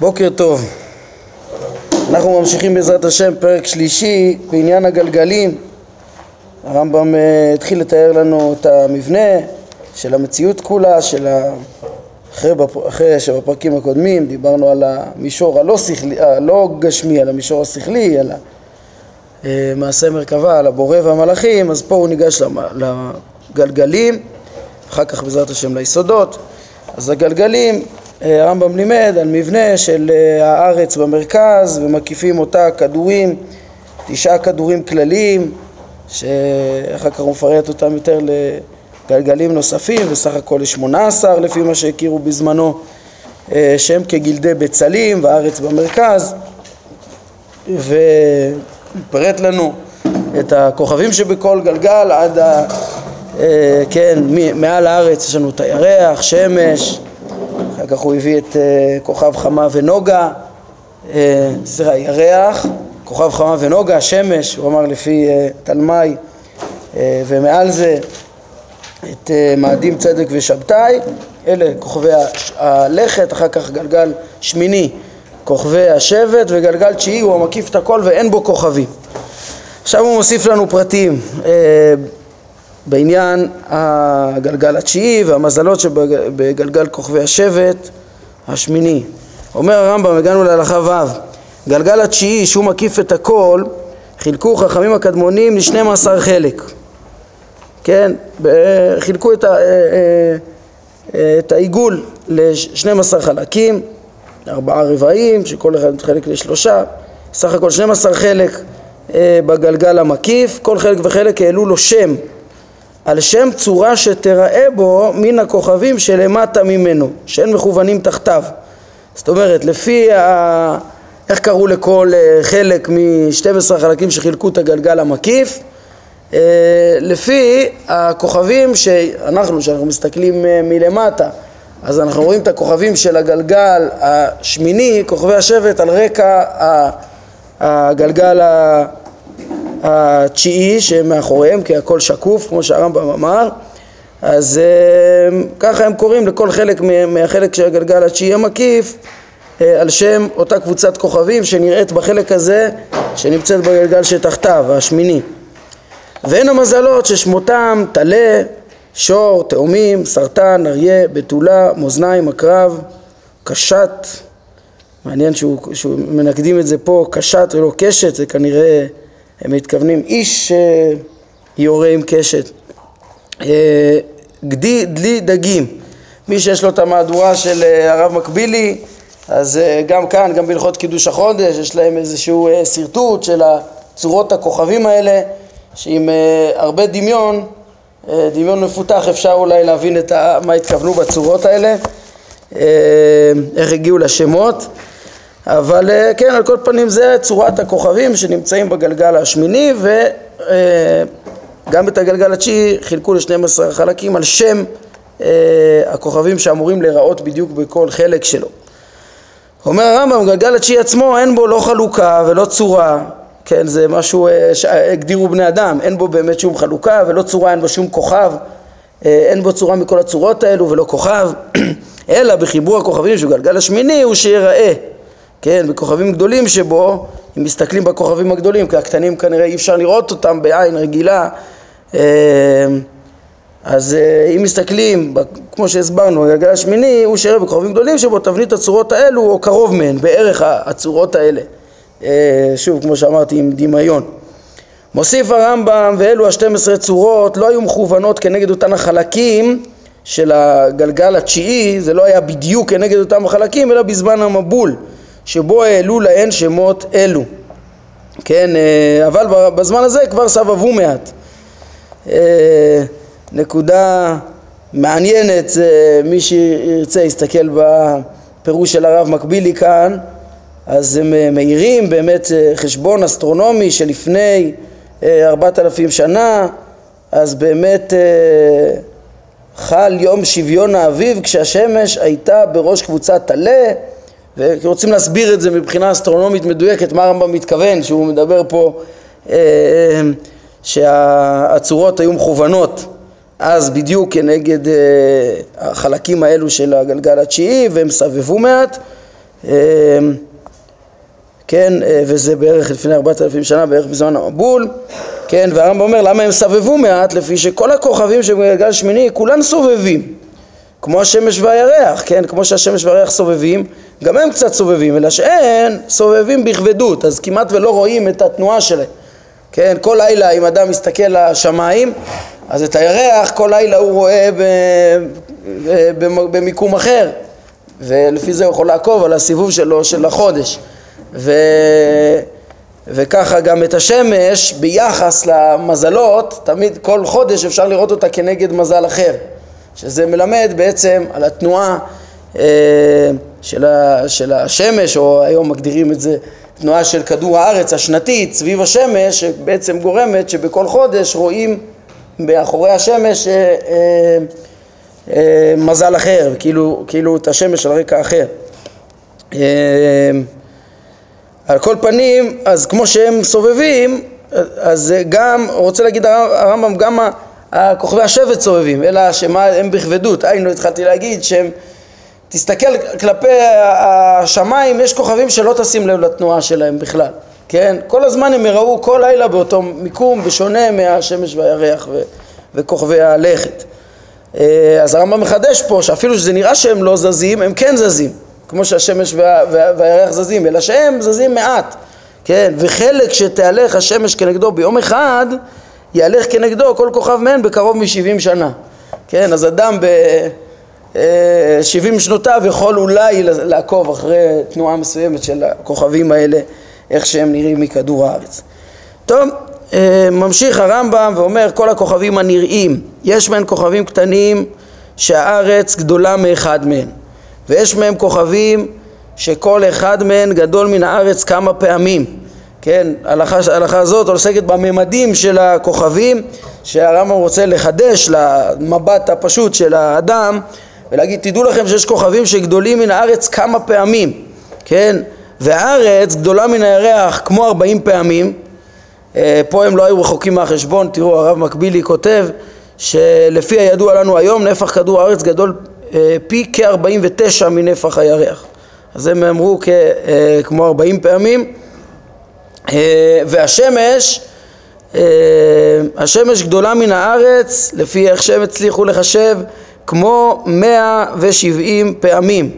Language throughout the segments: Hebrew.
בוקר טוב. אנחנו ממשיכים בעזרת השם פרק שלישי בעניין הגלגלים. הרמב"ם uh, התחיל לתאר לנו את המבנה של המציאות כולה, של ה... אחרי, בפ... אחרי שבפרקים הקודמים דיברנו על המישור הלא, שכלי, הלא גשמי, על המישור השכלי, על מעשה מרכבה, על הבורא והמלאכים, אז פה הוא ניגש לגלגלים, אחר כך בעזרת השם ליסודות. אז הגלגלים אה, הרמב"ם לימד על מבנה של אה, הארץ במרכז ומקיפים אותה כדורים, תשעה כדורים כלליים שאחר כך הוא מפרט אותם יותר לגלגלים נוספים וסך הכל יש שמונה עשר לפי מה שהכירו בזמנו אה, שהם כגלדי בצלים והארץ במרכז. ופרט לנו את הכוכבים שבכל גלגל עד ה... כן, מעל הארץ יש לנו את הירח, שמש כך הוא הביא את uh, כוכב חמה ונוגה, אה, סליחה, uh, ירח, כוכב חמה ונוגה, שמש, הוא אמר לפי uh, תלמי, ומעל זה את מאדים צדק ושבתאי, אלה כוכבי הלכת, אחר כך גלגל שמיני, כוכבי השבט, וגלגל תשיעי הוא המקיף את הכל ואין בו כוכבים. עכשיו הוא מוסיף לנו פרטים. בעניין הגלגל התשיעי והמזלות שבגלגל כוכבי השבט השמיני. אומר הרמב"ם, הגענו להלכה ו', גלגל התשיעי שהוא מקיף את הכל, חילקו חכמים הקדמונים לשנים עשר חלק. כן, חילקו את, ה, אה, אה, אה, את העיגול לשנים עשר חלקים, ארבעה רבעים, שכל אחד מתחלק לשלושה, סך הכל 12 חלק בגלגל המקיף, כל חלק וחלק העלו לו שם על שם צורה שתראה בו מן הכוכבים שלמטה ממנו, שאין מכוונים תחתיו. זאת אומרת, לפי ה... איך קראו לכל אה, חלק מ-12 החלקים שחילקו את הגלגל המקיף? אה, לפי הכוכבים שאנחנו, שאנחנו מסתכלים אה, מלמטה, אז אנחנו רואים את הכוכבים של הגלגל השמיני, כוכבי השבט, על רקע הגלגל התשיעי שהם מאחוריהם כי הכל שקוף כמו שהרמב"ם אמר אז אה, ככה הם קוראים לכל חלק מהחלק של הגלגל התשיעי המקיף אה, על שם אותה קבוצת כוכבים שנראית בחלק הזה שנמצאת בגלגל שתחתיו, השמיני. והן המזלות ששמותם טלה, שור, תאומים, סרטן, אריה, בתולה, מאזניים, עקרב, קשת, מעניין שהוא, שהוא מנקדים את זה פה, קשת ולא קשת, זה כנראה הם מתכוונים איש שיורה עם קשת. אה, גדי דלי דגים, מי שיש לו את המהדורה של אה, הרב מקבילי, אז אה, גם כאן, גם בהלכות קידוש החודש, יש להם איזשהו שרטוט של צורות הכוכבים האלה, שעם הרבה דמיון, דמיון מפותח, אפשר אולי להבין את מה התכוונו בצורות האלה, איך הגיעו לשמות. אבל אה, כן, על כל פנים זה צורת הכוכבים שנמצאים בגלגל השמיני וגם אה, את הגלגל התשיעי חילקו ל-12 חלקים על שם אה, הכוכבים שאמורים להיראות בדיוק בכל חלק שלו. אומר הרמב"ם, גלגל התשיעי עצמו אין בו לא חלוקה ולא צורה, כן, זה משהו שהגדירו בני אדם, אין בו באמת שום חלוקה ולא צורה, אין בו שום כוכב, אין בו צורה מכל הצורות האלו ולא כוכב, אלא בחיבור הכוכבים של גלגל השמיני הוא שיראה כן, בכוכבים גדולים שבו, אם מסתכלים בכוכבים הגדולים, כי הקטנים כנראה אי אפשר לראות אותם בעין רגילה, אה, אז אה, אם מסתכלים, כמו שהסברנו, הגלגל השמיני, הוא שירה בכוכבים גדולים שבו תבנית הצורות האלו, או קרוב מהן, בערך הצורות האלה. אה, שוב, כמו שאמרתי, עם דמיון. מוסיף הרמב"ם, ואלו השתים עשרה צורות לא היו מכוונות כנגד אותן החלקים של הגלגל התשיעי, זה לא היה בדיוק כנגד אותם החלקים, אלא בזמן המבול. שבו העלו להן שמות אלו. כן, אה, אבל בזמן הזה כבר סבבו מעט. אה, נקודה מעניינת, מי שירצה יסתכל בפירוש של הרב מקבילי כאן, אז הם אה, מאירים באמת חשבון אסטרונומי שלפני ארבעת אלפים שנה, אז באמת חל יום שוויון האביב כשהשמש הייתה בראש קבוצת טלה ורוצים להסביר את זה מבחינה אסטרונומית מדויקת, מה הרמב"ם מתכוון, שהוא מדבר פה אה, שהצורות היו מכוונות אז בדיוק כנגד אה, החלקים האלו של הגלגל התשיעי והם סבבו מעט, כן, וזה בערך לפני ארבעת אלפים שנה, בערך בזמן המבול, כן, והרמב"ם אומר למה הם סבבו מעט, לפי שכל הכוכבים שבגלגל שמיני כולם סובבים, כמו השמש והירח, כן, כמו שהשמש והירח סובבים, גם הם קצת סובבים, אלא שאין סובבים בכבדות, אז כמעט ולא רואים את התנועה שלהם, כן, כל לילה אם אדם מסתכל לשמיים, אז את הירח כל לילה הוא רואה. במיקום אחר, ולפי זה הוא יכול לעקוב על הסיבוב שלו של החודש. ו... וככה גם את השמש ביחס למזלות, תמיד כל חודש אפשר לראות אותה כנגד מזל אחר, שזה מלמד בעצם על התנועה אה, של, ה... של השמש, או היום מגדירים את זה תנועה של כדור הארץ השנתית סביב השמש, שבעצם גורמת שבכל חודש רואים מאחורי השמש אה, אה, אה, מזל אחר, כאילו, כאילו את השמש על רקע אחר. אה, על כל פנים, אז כמו שהם סובבים, אז גם, רוצה להגיד הרמב"ם, גם הכוכבי השבט סובבים, אלא שמה הם בכבדות, היינו התחלתי להגיד שהם, תסתכל כלפי השמיים, יש כוכבים שלא תשים לב לתנועה שלהם בכלל, כן? כל הזמן הם יראו כל לילה באותו מיקום, בשונה מהשמש והירח ו- וכוכבי הלכת. אה, אז הרמב"ם מחדש פה שאפילו שזה נראה שהם לא זזים, הם כן זזים, כמו שהשמש וה- וה- והירח זזים, אלא שהם זזים מעט, כן? וחלק שתהלך השמש כנגדו ביום אחד, יהלך כנגדו כל כוכב מהן בקרוב מ-70 שנה, כן? אז אדם ב... אה, 70 שנותיו יכול אולי לעקוב אחרי תנועה מסוימת של הכוכבים האלה, איך שהם נראים מכדור הארץ. טוב, אה, ממשיך הרמב"ם ואומר כל הכוכבים הנראים, יש מהם כוכבים קטנים שהארץ גדולה מאחד מהם, ויש מהם כוכבים שכל אחד מהם גדול מן הארץ כמה פעמים. כן, ההלכה, ההלכה הזאת עוסקת בממדים של הכוכבים שהרמב"ם רוצה לחדש למבט הפשוט של האדם ולהגיד תדעו לכם שיש כוכבים שגדולים מן הארץ כמה פעמים כן, והארץ גדולה מן הירח כמו ארבעים פעמים. אה, פה הם לא היו רחוקים מהחשבון, תראו הרב מקבילי כותב שלפי הידוע לנו היום נפח כדור הארץ גדול אה, פי כ-49 מנפח הירח. אז הם אמרו אה, כמו 40 פעמים. והשמש השמש גדולה מן הארץ לפי איך שהם הצליחו לחשב כמו 170 פעמים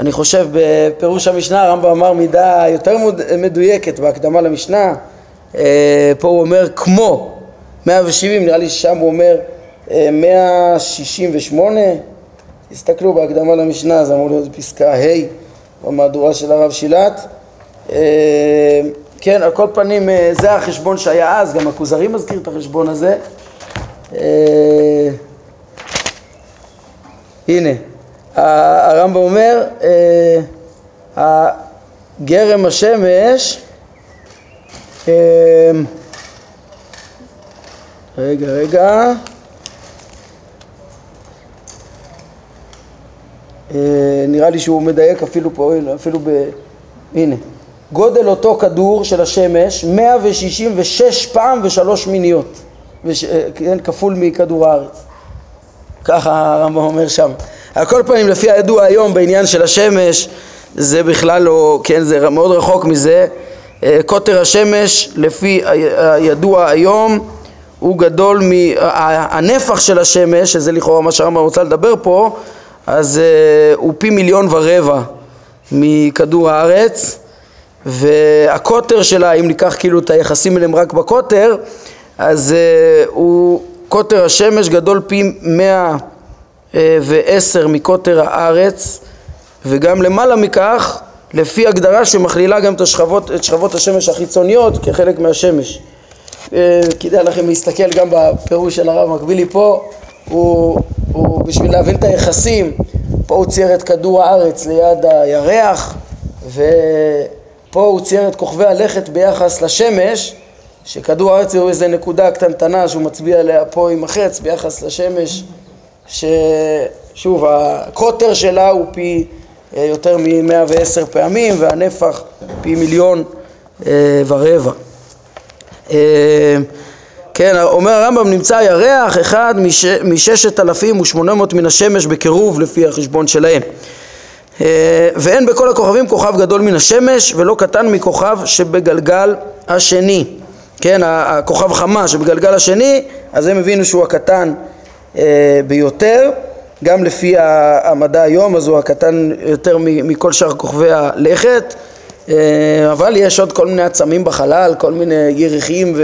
אני חושב בפירוש המשנה הרמב"ם אמר מידה יותר מדויקת בהקדמה למשנה אה, פה הוא אומר כמו 170, נראה לי ששם הוא אומר 168, אה, תסתכלו בהקדמה למשנה, זה אמור להיות פסקה ה' במהדורה של הרב שילת. אה, כן, על כל פנים זה החשבון שהיה אז, גם הכוזרי מזכיר את החשבון הזה. הנה, הרמב"ם אומר, גרם השמש אמ, רגע, רגע. אה, נראה לי שהוא מדייק אפילו פה, אפילו ב... הנה. גודל אותו כדור של השמש 166 פעם ושלוש מיניות, וש... אה, כן, כפול מכדור הארץ. ככה הרמב"ם אומר שם. על כל פנים, לפי הידוע היום בעניין של השמש, זה בכלל לא, כן, זה מאוד רחוק מזה. אה, קוטר השמש לפי הידוע היום הוא גדול מהנפח של השמש, שזה לכאורה מה שהרמב"ם רוצה לדבר פה, אז אה, הוא פי מיליון ורבע מכדור הארץ והקוטר שלה, אם ניקח כאילו את היחסים אליהם רק בקוטר, אז אה, הוא, קוטר השמש גדול פי מאה ועשר מקוטר הארץ וגם למעלה מכך לפי הגדרה שמכלילה גם את, השכבות, את שכבות השמש החיצוניות כחלק מהשמש. אה, כדאי לכם להסתכל גם בפירוש של הרב מקבילי פה, הוא, הוא בשביל להבין את היחסים, פה הוא צייר את כדור הארץ ליד הירח, ופה הוא צייר את כוכבי הלכת ביחס לשמש, שכדור הארץ הוא איזה נקודה קטנטנה שהוא מצביע עליה פה עם החץ ביחס לשמש, ששוב הקוטר שלה הוא פי אה, יותר מ-110 פעמים והנפח פי מיליון אה, ורבע. אה, כן, אומר הרמב"ם נמצא ירח אחד מששת אלפים ושמונה מאות מן השמש בקירוב לפי החשבון שלהם. ואין בכל הכוכבים כוכב גדול מן השמש ולא קטן מכוכב שבגלגל השני. כן, הכוכב חמה שבגלגל השני, אז הם הבינו שהוא הקטן ביותר. גם לפי המדע היום, אז הוא הקטן יותר מכל שאר כוכבי הלכת, אה, אבל יש עוד כל מיני עצמים בחלל, כל מיני ירחים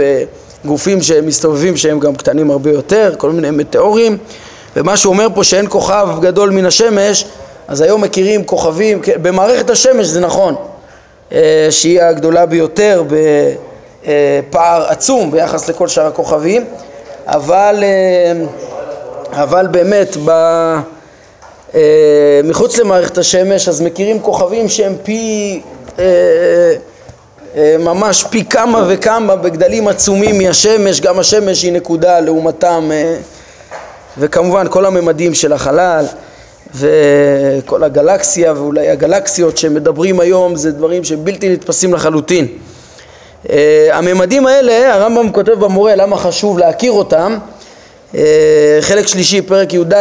וגופים שמסתובבים שהם גם קטנים הרבה יותר, כל מיני מטאורים, ומה שהוא אומר פה שאין כוכב גדול מן השמש, אז היום מכירים כוכבים, במערכת השמש זה נכון, אה, שהיא הגדולה ביותר בפער עצום ביחס לכל שאר הכוכבים, אבל אה, אבל באמת, ב... אה, מחוץ למערכת השמש, אז מכירים כוכבים שהם פי, אה, אה, ממש פי כמה וכמה בגדלים עצומים מהשמש, גם השמש היא נקודה לעומתם, אה, וכמובן כל הממדים של החלל וכל הגלקסיה ואולי הגלקסיות שמדברים היום זה דברים שבלתי נתפסים לחלוטין. אה, הממדים האלה, הרמב"ם כותב במורה למה חשוב להכיר אותם. אה, חלק שלישי, פרק י"ד,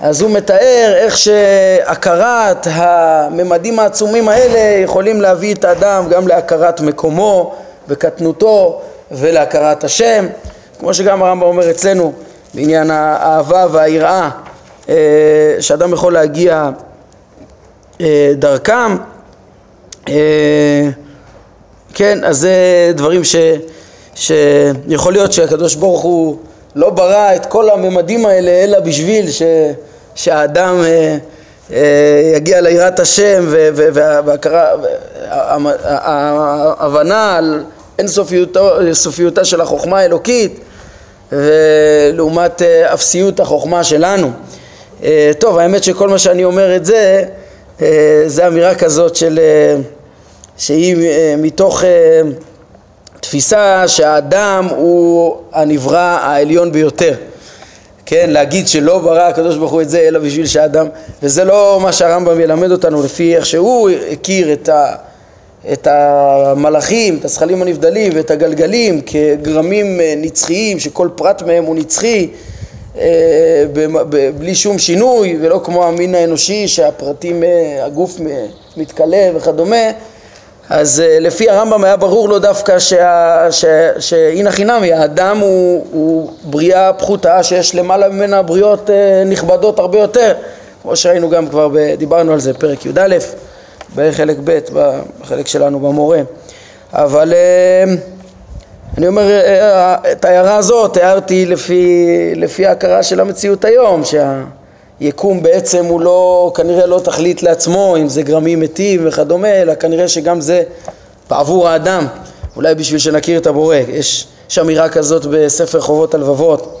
אז הוא מתאר איך שהכרת הממדים העצומים האלה יכולים להביא את האדם גם להכרת מקומו וקטנותו ולהכרת השם, כמו שגם הרמב"ם אומר אצלנו בעניין האהבה והיראה אה, שאדם יכול להגיע דרכם כן, אז זה דברים ש, שיכול להיות שהקדוש ברוך הוא לא ברא את כל הממדים האלה אלא בשביל ש, שהאדם אה, אה, יגיע ליראת השם וההכרה, ההבנה על אינסופיותה של החוכמה האלוקית ולעומת אה, אפסיות החוכמה שלנו. אה, טוב, האמת שכל מה שאני אומר את זה, אה, זה אמירה כזאת של, שהיא אה, מתוך אה, תפיסה שהאדם הוא הנברא העליון ביותר. כן, להגיד שלא ברא הקדוש ברוך הוא את זה אלא בשביל שהאדם, וזה לא מה שהרמב"ם ילמד אותנו לפי איך שהוא הכיר את, ה, את המלאכים, את הזכלים הנבדלים ואת הגלגלים כגרמים אה, נצחיים שכל פרט מהם הוא נצחי בלי שום שינוי ולא כמו המין האנושי שהפרטים, הגוף מתכלה וכדומה אז uh, לפי הרמב"ם היה ברור לו דווקא שהנה חינמי, האדם הוא, הוא בריאה פחותה שיש למעלה ממנה בריאות uh, נכבדות הרבה יותר, כמו שראינו גם כבר, ב, דיברנו על זה פרק י"א, בחלק ב', בחלק שלנו במורה. אבל uh, אני אומר, את ההערה הזאת הערתי לפי, לפי ההכרה של המציאות היום, שה... יקום בעצם הוא לא, כנראה לא תכלית לעצמו, אם זה גרמים מתים וכדומה, אלא כנראה שגם זה בעבור האדם, אולי בשביל שנכיר את הבורא. יש, יש אמירה כזאת בספר חובות הלבבות,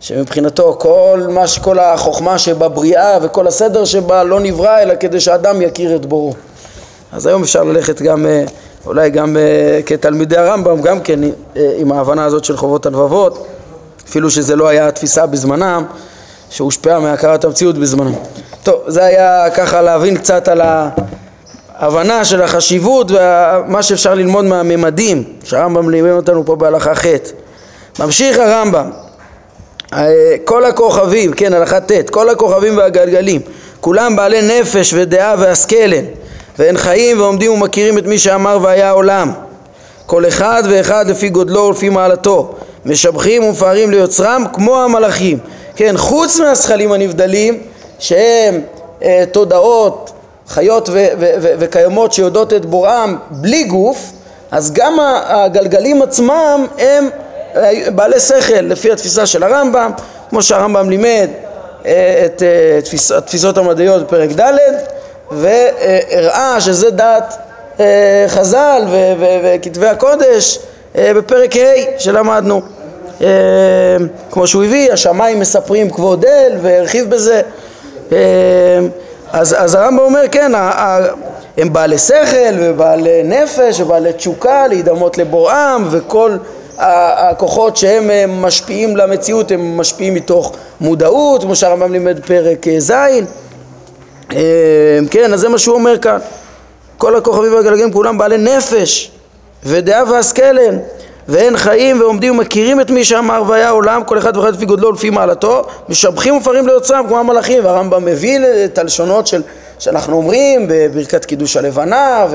שמבחינתו כל, מה, כל החוכמה שבבריאה וכל הסדר שבה לא נברא, אלא כדי שאדם יכיר את בוראו. אז היום אפשר ללכת גם, אה, אולי גם אה, כתלמידי הרמב"ם, גם כן אה, עם ההבנה הזאת של חובות הלבבות, אפילו שזה לא היה התפיסה בזמנם. שהושפעה מהכרת המציאות בזמנו. טוב, זה היה ככה להבין קצת על ההבנה של החשיבות ומה שאפשר ללמוד מהממדים שהרמב"ם לימד אותנו פה בהלכה ח'. ממשיך הרמב"ם, אה, כל הכוכבים, כן, הלכה ט', כל הכוכבים והגלגלים, כולם בעלי נפש ודעה והשכלן, והם חיים ועומדים ומכירים את מי שאמר והיה העולם. כל אחד ואחד לפי גודלו ולפי מעלתו, משבחים ומפארים ליוצרם כמו המלאכים. כן, חוץ מהזכלים הנבדלים שהם אה, תודעות חיות ו- ו- ו- וקיימות שיודעות את בוראם בלי גוף, אז גם הגלגלים עצמם הם אה, בעלי שכל לפי התפיסה של הרמב"ם, כמו שהרמב"ם לימד אה, את אה, תפיס, התפיסות המדעיות בפרק ד' והראה שזה דעת חז"ל וכתבי הקודש בפרק ה' שלמדנו. אה, כמו שהוא הביא, השמיים מספרים כבוד אל והרחיב בזה. אה, אז, אז הרמב"ם אומר, כן, הם בעלי שכל ובעלי נפש ובעלי תשוקה להידמות לבוראם וכל הכוחות שהם אה, משפיעים למציאות הם משפיעים מתוך מודעות, כמו שהרמב"ם לימד פרק ז', כן, אז זה מה שהוא אומר כאן. כל הכוכבים והגלגלים כולם בעלי נפש ודעה והשכלם ואין חיים ועומדים ומכירים את מי שאמר והיה עולם כל אחד ואחד לפי גודלו ולפי מעלתו משבחים ופרים ליוצרם כמו המלאכים והרמב"ם מבין את הלשונות של, שאנחנו אומרים בברכת קידוש הלבנה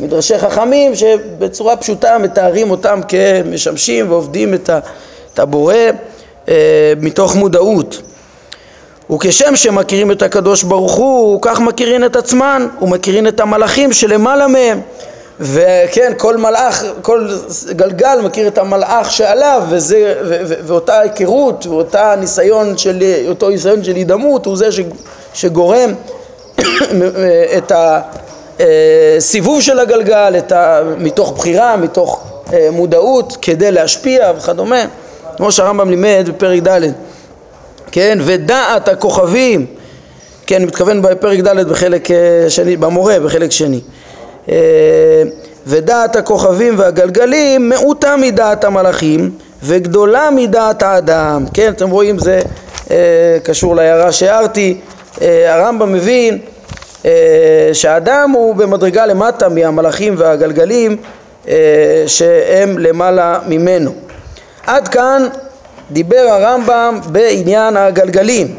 ומדרשי חכמים שבצורה פשוטה מתארים אותם כמשמשים ועובדים את הבורא אה, מתוך מודעות וכשם שמכירים את הקדוש ברוך הוא, כך מכירים את עצמן, ומכירים את המלאכים שלמעלה מהם. וכן, כל מלאך, כל גלגל מכיר את המלאך שעליו, וזה, ו, ו, ואותה היכרות, ואותה ניסיון של, אותו ניסיון של הידמות, הוא זה ש, שגורם את הסיבוב של הגלגל, את ה, מתוך בחירה, מתוך אה, מודעות, כדי להשפיע וכדומה, כמו שהרמב"ם לימד בפרק ד'. כן, ודעת הכוכבים, כן, אני מתכוון בפרק ד' בחלק אה, שני, במורה בחלק שני. אה, ודעת הכוכבים והגלגלים מעוטה מדעת המלאכים וגדולה מדעת האדם. כן, אתם רואים, זה אה, קשור להערה שהערתי. אה, הרמב"ם מבין אה, שהאדם הוא במדרגה למטה מהמלאכים והגלגלים אה, שהם למעלה ממנו. עד כאן דיבר הרמב"ם בעניין הגלגלים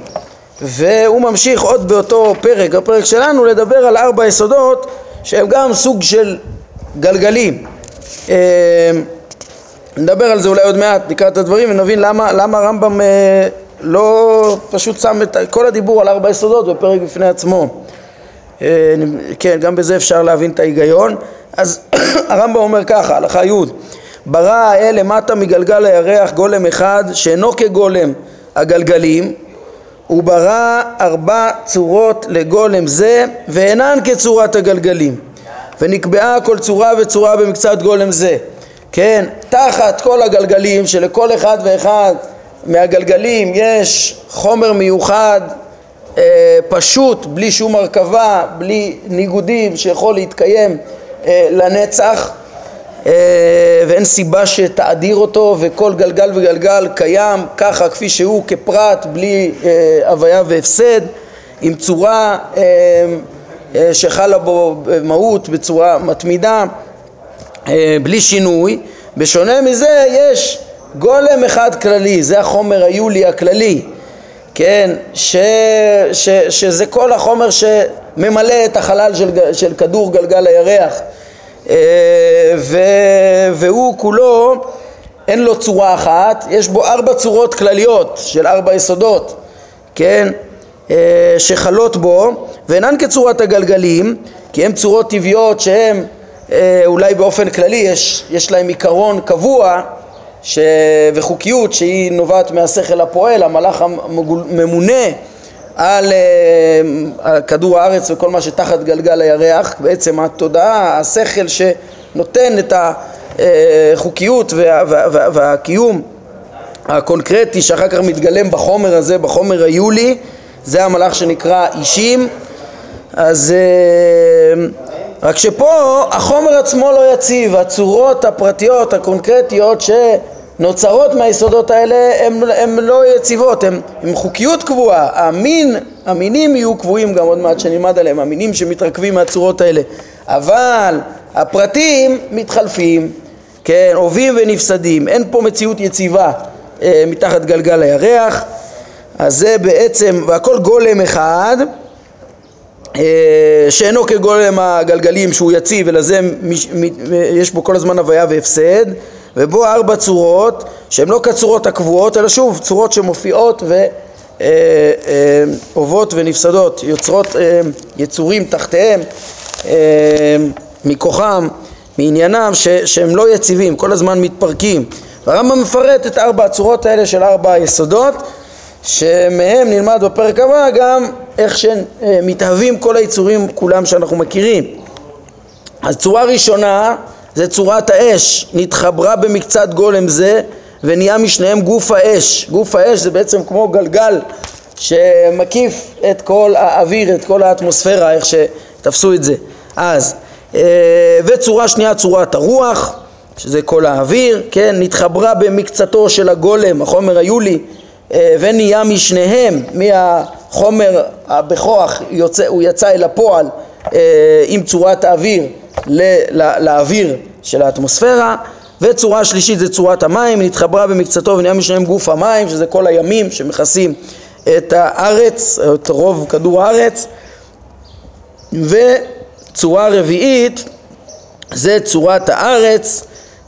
והוא ממשיך עוד באותו פרק, הפרק שלנו, לדבר על ארבע יסודות שהם גם סוג של גלגלים. אה, נדבר על זה אולי עוד מעט, נקרא את הדברים ונבין למה, למה הרמב"ם אה, לא פשוט שם את כל הדיבור על ארבע יסודות בפרק בפני עצמו. אה, כן, גם בזה אפשר להבין את ההיגיון. אז הרמב"ם אומר ככה, הלכה י' ברא האל למטה מגלגל הירח גולם אחד שאינו כגולם הגלגלים הוא ברא ארבע צורות לגולם זה ואינן כצורת הגלגלים. ונקבעה כל צורה וצורה במקצת גולם זה. כן, תחת כל הגלגלים שלכל אחד ואחד מהגלגלים יש חומר מיוחד אה, פשוט, בלי שום הרכבה, בלי ניגודים שיכול להתקיים אה, לנצח ואין סיבה שתאדיר אותו וכל גלגל וגלגל קיים ככה כפי שהוא כפרט בלי אה, הוויה והפסד עם צורה אה, שחלה בו מהות בצורה מתמידה בלי שינוי. בשונה מזה יש גולם אחד כללי זה החומר היולי הכללי כן? ש, ש, שזה כל החומר שממלא את החלל של, של כדור גלגל הירח. אה, ו... והוא כולו אין לו צורה אחת, יש בו ארבע צורות כלליות של ארבע יסודות, כן, אה, שחלות בו ואינן כצורת הגלגלים כי הן צורות טבעיות שהן אה, אולי באופן כללי יש, יש להם עיקרון קבוע ש... וחוקיות שהיא נובעת מהשכל הפועל, המלאך הממונה על, אה, כדור הארץ וכל מה שתחת גלגל הירח, בעצם התודעה, השכל שנותן את החוקיות וה, וה, וה, והקיום הקונקרטי שאחר כך מתגלם בחומר הזה, בחומר היולי, זה המלאך שנקרא אישים, אז אה, רק שפה החומר עצמו לא יציב, הצורות הפרטיות, הקונקרטיות ש... נוצרות מהיסודות האלה הן לא יציבות, הן חוקיות קבועה, המין, המינים יהיו קבועים גם עוד מעט שנלמד עליהם, המינים שמתרכבים מהצורות האלה, אבל הפרטים מתחלפים, כן, עובים ונפסדים, אין פה מציאות יציבה אה, מתחת גלגל הירח, אז זה בעצם, והכל גולם אחד אה, שאינו כגולם הגלגלים שהוא יציב אלא זה יש בו כל הזמן הוויה והפסד ובו ארבע צורות שהן לא כצורות הקבועות אלא שוב צורות שמופיעות ועובות אה, אה, ונפסדות יוצרות אה, יצורים תחתיהם מכוחם מעניינם ש, שהם לא יציבים כל הזמן מתפרקים. והרמב"ם מפרט את ארבע הצורות האלה של ארבע היסודות שמהם נלמד בפרק הבא גם איך שמתהווים כל היצורים כולם שאנחנו מכירים. אז צורה ראשונה זה צורת האש, נתחברה במקצת גולם זה ונהיה משניהם גוף האש. גוף האש זה בעצם כמו גלגל שמקיף את כל האוויר, את כל האטמוספירה, איך שתפסו את זה. אז, אה, וצורה שנייה צורת הרוח, שזה כל האוויר, כן, נתחברה במקצתו של הגולם, החומר היולי, אה, ונהיה משניהם, מהחומר בכוח, יוצא, הוא יצא אל הפועל אה, עם צורת האוויר לאוויר של האטמוספירה וצורה שלישית זה צורת המים, נתחברה במקצתו ונהיה משניהם גוף המים, שזה כל הימים שמכסים את הארץ, את רוב כדור הארץ, וצורה רביעית זה צורת הארץ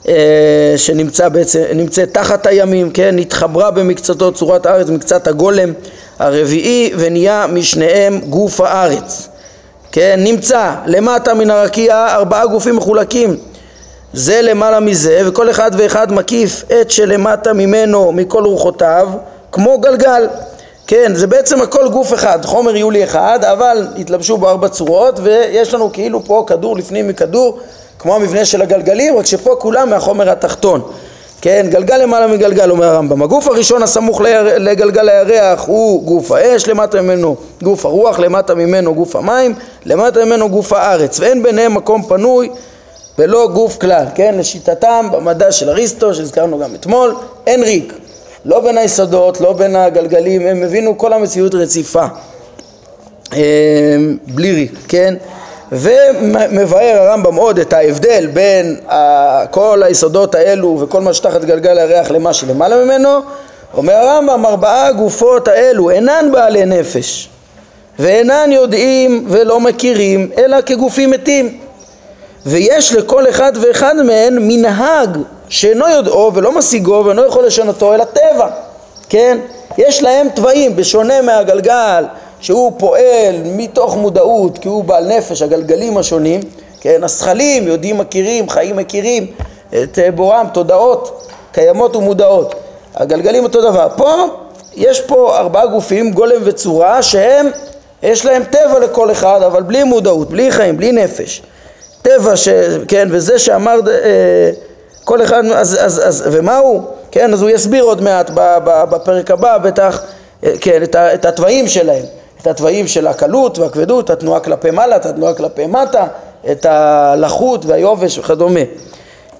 אה, שנמצאת בעצם, תחת הימים, כן, נתחברה במקצתו צורת הארץ, מקצת הגולם הרביעי ונהיה משניהם גוף הארץ, כן, נמצא למטה מן הרקיע ארבעה גופים מחולקים זה למעלה מזה וכל אחד ואחד מקיף את שלמטה ממנו מכל רוחותיו כמו גלגל כן, זה בעצם הכל גוף אחד, חומר יולי אחד, אבל התלבשו בו ארבע צורות ויש לנו כאילו פה כדור לפנים מכדור כמו המבנה של הגלגלים, רק שפה כולם מהחומר התחתון. כן, גלגל למעלה מגלגל, אומר הרמב"ם. הגוף הראשון הסמוך לגלגל הירח הוא גוף האש, למטה ממנו גוף הרוח, למטה ממנו גוף המים, למטה ממנו גוף הארץ, ואין ביניהם מקום פנוי ולא גוף כלל, כן, לשיטתם במדע של אריסטו, שהזכרנו גם אתמול, אין ריק, לא בין היסודות, לא בין הגלגלים, הם הבינו כל המציאות רציפה, אה, בלי ריק, כן? ומבאר הרמב"ם עוד את ההבדל בין כל היסודות האלו וכל מה שתחת גלגל הירח למה שלמעלה ממנו אומר הרמב"ם ארבעה גופות האלו אינן בעלי נפש ואינן יודעים ולא מכירים אלא כגופים מתים ויש לכל אחד ואחד מהן מנהג שאינו יודעו ולא משיגו ואינו יכול לשנותו אלא טבע כן? יש להם תוואים בשונה מהגלגל שהוא פועל מתוך מודעות כי הוא בעל נפש, הגלגלים השונים, כן, הזכלים יודעים, מכירים, חיים מכירים את אה, בורם, תודעות קיימות ומודעות. הגלגלים אותו דבר. פה יש פה ארבעה גופים, גולם וצורה, שהם, יש להם טבע לכל אחד, אבל בלי מודעות, בלי חיים, בלי נפש. טבע, ש, כן, וזה שאמר אה, כל אחד, אז, אז, אז, ומה הוא? כן, אז הוא יסביר עוד מעט בפרק הבא, בטח, אה, כן, את התוואים שלהם. את התוואים של הקלות והכבדות, התנועה כלפי מעלה, את התנועה כלפי מטה, את הלחות והיובש וכדומה.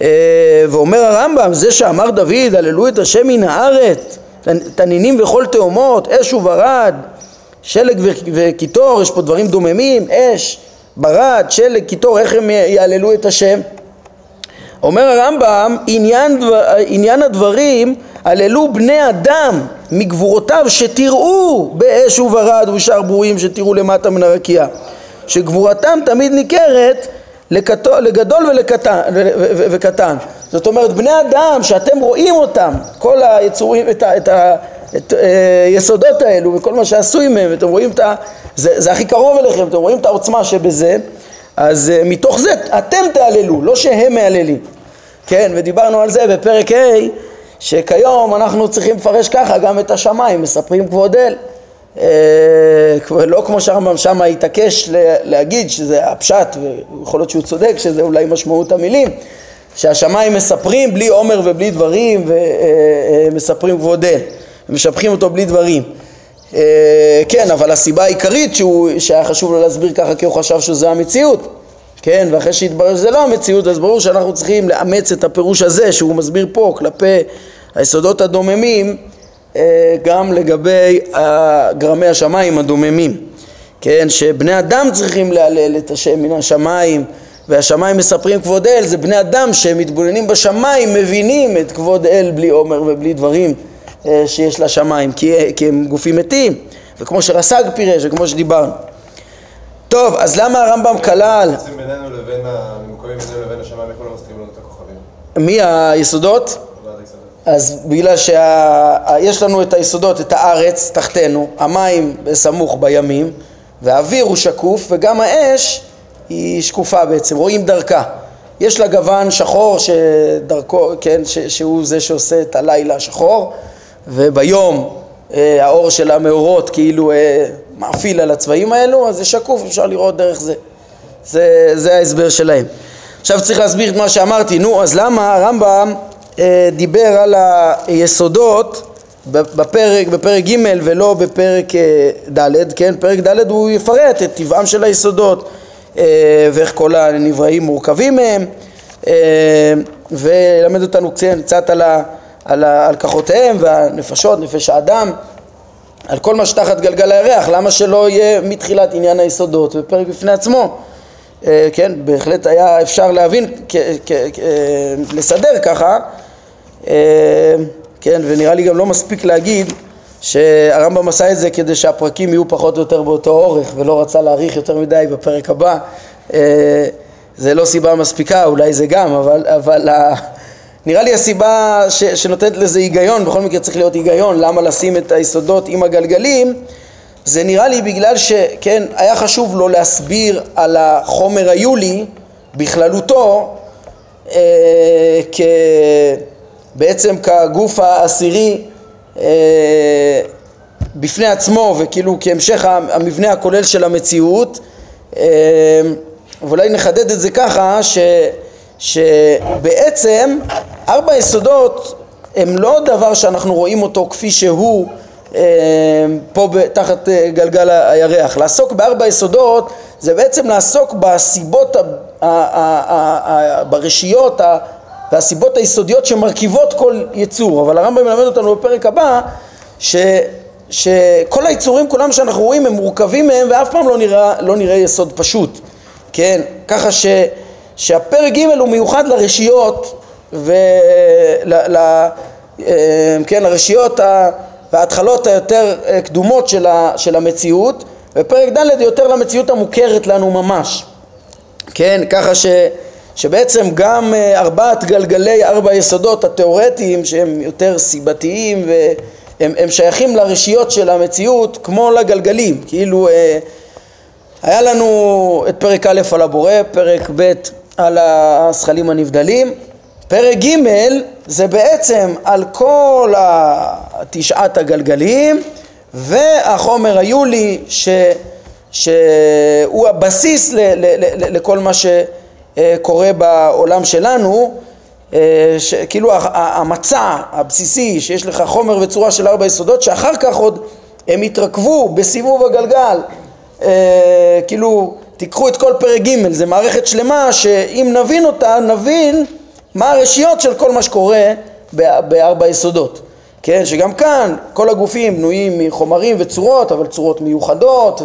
אה, ואומר הרמב"ם, זה שאמר דוד, הללו את השם מן הארץ, תנינים וכל תאומות, אש וברד, שלג וקיטור, יש פה דברים דוממים, אש, ברד, שלג, קיטור, איך הם יהללו את השם? אומר הרמב"ם, עניין, עניין הדברים הללוהו בני אדם מגבורותיו שתראו באש וברד ובשאר ברואים שתראו למטה מן הרקיע שגבורתם תמיד ניכרת לקטו, לגדול ולקטן, וקטן. זאת אומרת בני אדם שאתם רואים אותם כל היצורים את, ה, את, ה, את היסודות אה, האלו וכל מה שעשוי מהם אתם רואים את ה... זה, זה הכי קרוב אליכם אתם רואים את העוצמה שבזה אז uh, מתוך זה אתם תהללו לא שהם מהללים. כן ודיברנו על זה בפרק ה' שכיום אנחנו צריכים לפרש ככה גם את השמיים, מספרים כבוד. אה, לא כמו שהרמב"ם שמה התעקש להגיד שזה הפשט, ויכול להיות שהוא צודק שזה אולי משמעות המילים, שהשמיים מספרים בלי עומר ובלי דברים ומספרים כבוד אל, ומשבחים אותו בלי דברים. אה, כן, אבל הסיבה העיקרית שהוא, שהיה חשוב לו להסביר ככה כי הוא חשב שזה המציאות. כן, ואחרי שהתברר שזה לא המציאות, אז ברור שאנחנו צריכים לאמץ את הפירוש הזה שהוא מסביר פה כלפי היסודות הדוממים אה, גם לגבי גרמי השמיים הדוממים, כן, שבני אדם צריכים להלל את השם מן השמיים והשמיים מספרים כבוד אל, זה בני אדם שמתבוננים בשמיים מבינים את כבוד אל בלי עומר ובלי דברים אה, שיש לשמיים, כי הם גופים מתים, וכמו שרס"ג פירש וכמו שדיברנו. טוב, אז למה הרמב"ם כלל... בינינו לבין, הממוקמים בינינו לבין השמיים, איך לא מסתירים לנו את הכוכבים? מי היסודות? אז בגלל שיש לנו את היסודות, את הארץ תחתנו, המים בסמוך בימים, והאוויר הוא שקוף, וגם האש היא שקופה בעצם, רואים דרכה. יש לה גוון שחור שדרכו, כן, ש, שהוא זה שעושה את הלילה השחור, וביום אה, האור של המאורות כאילו אה, מאפיל על הצבעים האלו, אז זה שקוף, אפשר לראות דרך זה. זה, זה ההסבר שלהם. עכשיו צריך להסביר את מה שאמרתי, נו, אז למה הרמב"ם אה, דיבר על היסודות בפרק, בפרק ג' ולא בפרק אה, ד', כן? פרק ד' הוא יפרט את טבעם של היסודות אה, ואיך כל הנבראים מורכבים מהם ולמד אותנו קצת על, ה, על, ה, על כחותיהם והנפשות, נפש האדם על כל מה שתחת גלגל הירח, למה שלא יהיה מתחילת עניין היסודות בפרק בפני עצמו אה, כן, בהחלט היה אפשר להבין, כ- לסדר ככה, אה, כן, ונראה לי גם לא מספיק להגיד שהרמב"ם עשה את זה כדי שהפרקים יהיו פחות או יותר באותו אורך ולא רצה להאריך יותר מדי בפרק הבא. אה, זה לא סיבה מספיקה, אולי זה גם, אבל, אבל נראה לי הסיבה ש, שנותנת לזה היגיון, בכל מקרה צריך להיות היגיון, למה לשים את היסודות עם הגלגלים, זה נראה לי בגלל שכן, היה חשוב לו להסביר על החומר היולי בכללותו אה, כ... בעצם כגוף העשירי אה, בפני עצמו וכאילו כהמשך המבנה הכולל של המציאות אה, ואולי נחדד את זה ככה ש, שבעצם ארבע יסודות הם לא דבר שאנחנו רואים אותו כפי שהוא אה, פה תחת גלגל הירח. לעסוק בארבע יסודות זה בעצם לעסוק בסיבות, ברשיות והסיבות היסודיות שמרכיבות כל יצור. אבל הרמב"ם מלמד אותנו בפרק הבא ש... שכל היצורים כולם שאנחנו רואים הם מורכבים מהם ואף פעם לא נראה, לא נראה יסוד פשוט, כן? ככה ש, שהפרק ג' הוא מיוחד לרשיות ול... ל, אה, כן, וההתחלות היותר אה, קדומות של, ה, של המציאות ופרק ד' יותר למציאות המוכרת לנו ממש, כן? ככה ש... שבעצם גם אה, ארבעת גלגלי ארבע יסודות התיאורטיים שהם יותר סיבתיים והם הם שייכים לרשיות של המציאות כמו לגלגלים, כאילו היה לנו את פרק א' על הבורא, פרק ב' על הזכלים הנבדלים, פרק ג' זה בעצם על כל תשעת הגלגלים והחומר היולי ש, שהוא הבסיס ל, ל, ל, לכל מה ש... אה, קורה בעולם שלנו, אה, כאילו המצע הבסיסי שיש לך חומר וצורה של ארבע יסודות שאחר כך עוד הם יתרכבו בסיבוב הגלגל, אה, כאילו תיקחו את כל פרק ג', זה מערכת שלמה שאם נבין אותה נבין מה הרשיות של כל מה שקורה בארבע יסודות, כן, שגם כאן כל הגופים בנויים מחומרים וצורות, אבל צורות מיוחדות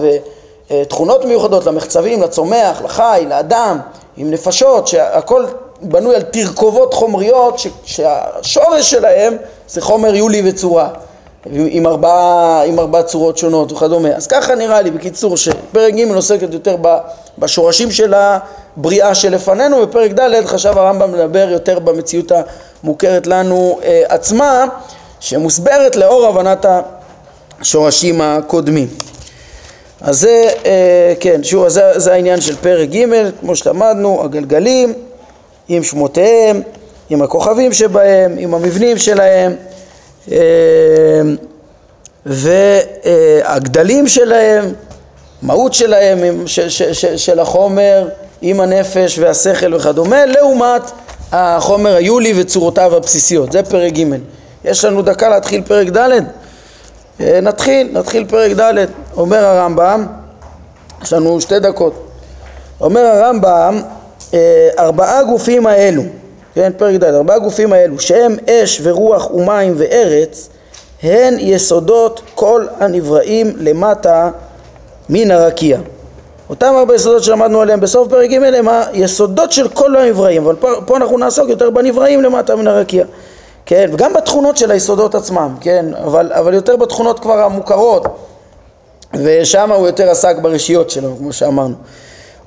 ותכונות מיוחדות למחצבים, לצומח, לחי, לאדם, עם נפשות, שהכל בנוי על תרכובות חומריות שהשורש שלהם זה חומר יולי וצורה עם ארבעה, עם ארבע צורות שונות וכדומה. אז ככה נראה לי בקיצור שפרק ג' עוסקת יותר בשורשים של הבריאה שלפנינו ופרק ד' חשב הרמב"ם לדבר יותר במציאות המוכרת לנו אה, עצמה שמוסברת לאור הבנת השורשים הקודמים. אז זה, אה, כן, שוב, זה, זה העניין של פרק ג', כמו שלמדנו, הגלגלים עם שמותיהם, עם הכוכבים שבהם, עם המבנים שלהם והגדלים שלהם, מהות שלהם ש, ש, ש, של החומר עם הנפש והשכל וכדומה, לעומת החומר היולי וצורותיו הבסיסיות. זה פרק ג'. יש לנו דקה להתחיל פרק ד'. אה, נתחיל, נתחיל פרק ד', אומר הרמב"ם, יש לנו שתי דקות, אומר הרמב"ם, אה, ארבעה גופים האלו, כן, פרק ד', ארבעה גופים האלו, שהם אש ורוח ומים וארץ, הן יסודות כל הנבראים למטה מן הרקיע. אותם ארבע יסודות שלמדנו עליהם בסוף פרק ג' הם היסודות של כל הנבראים, אבל פה, פה אנחנו נעסוק יותר בנבראים למטה מן הרקיע. כן, וגם בתכונות של היסודות עצמם, כן, אבל, אבל יותר בתכונות כבר המוכרות, ושם הוא יותר עסק ברשיות שלו, כמו שאמרנו.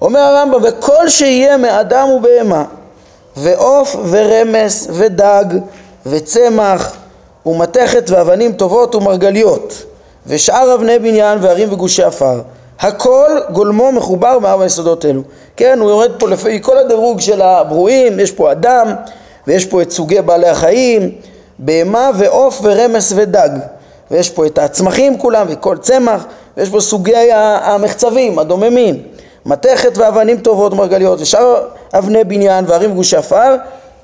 אומר הרמב"ם, וכל שיהיה מאדם ובהמה, ועוף ורמס ודג וצמח ומתכת ואבנים טובות ומרגליות, ושאר אבני בניין וערים וגושי עפר, הכל גולמו מחובר מארבע יסודות אלו. כן, הוא יורד פה לפי כל הדירוג של הברואים, יש פה אדם, ויש פה את סוגי בעלי החיים, בהמה ועוף ורמס ודג, ויש פה את הצמחים כולם וכל צמח, ויש פה סוגי המחצבים, הדוממים, מתכת ואבנים טובות מרגליות, ושאר אבני בניין וערים גושי עפר,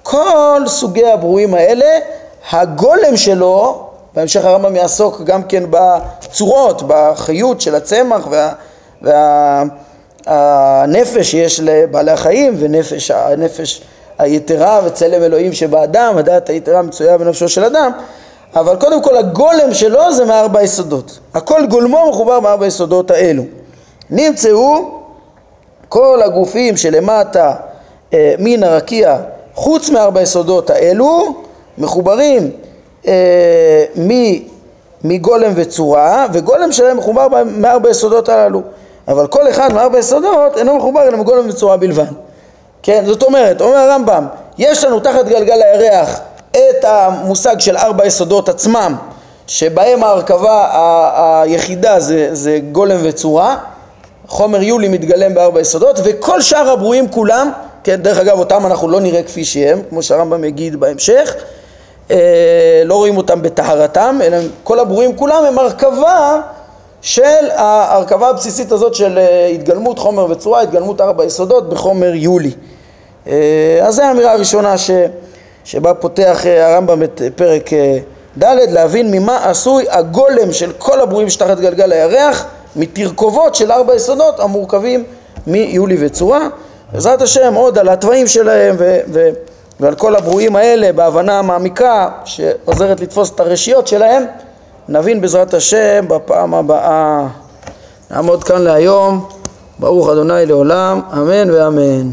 כל סוגי הברואים האלה, הגולם שלו, בהמשך הרמב"ם יעסוק גם כן בצורות, בחיות של הצמח וה... וה הנפש שיש לבעלי החיים ונפש הנפש היתרה וצלם אלוהים שבאדם, הדעת היתרה מצויה בנפשו של אדם, אבל קודם כל הגולם שלו זה מארבע יסודות. הכל גולמו מחובר מארבע יסודות האלו. נמצאו כל הגופים שלמטה אה, מן הרקיע, חוץ מארבע יסודות האלו, מחוברים אה, מגולם וצורה, וגולם שלהם מחובר מארבע יסודות הללו. אבל כל אחד מארבע יסודות אינו מחובר אלא מגולם וצורה בלבד. כן, זאת אומרת, אומר הרמב"ם, יש לנו תחת גלגל הירח את המושג של ארבע יסודות עצמם, שבהם ההרכבה היחידה זה, זה גולם וצורה, חומר יולי מתגלם בארבע יסודות, וכל שאר הברואים כולם, כן, דרך אגב אותם אנחנו לא נראה כפי שהם, כמו שהרמב"ם יגיד בהמשך, אה, לא רואים אותם בטהרתם, אלא כל הברואים כולם הם הרכבה של ההרכבה הבסיסית הזאת של אה, התגלמות חומר וצורה, התגלמות ארבע יסודות בחומר יולי. אה, אז זו האמירה הראשונה ש, שבה פותח הרמב"ם את פרק ד', להבין ממה עשוי הגולם של כל הברואים שתחת גלגל הירח, מתרכובות של ארבע יסודות המורכבים מיולי וצורה. בעזרת השם עוד על התוואים שלהם ו- ו- ועל כל הברואים האלה בהבנה מעמיקה שעוזרת לתפוס את הרשיות שלהם נבין בעזרת השם בפעם הבאה. נעמוד כאן להיום, ברוך אדוני לעולם, אמן ואמן.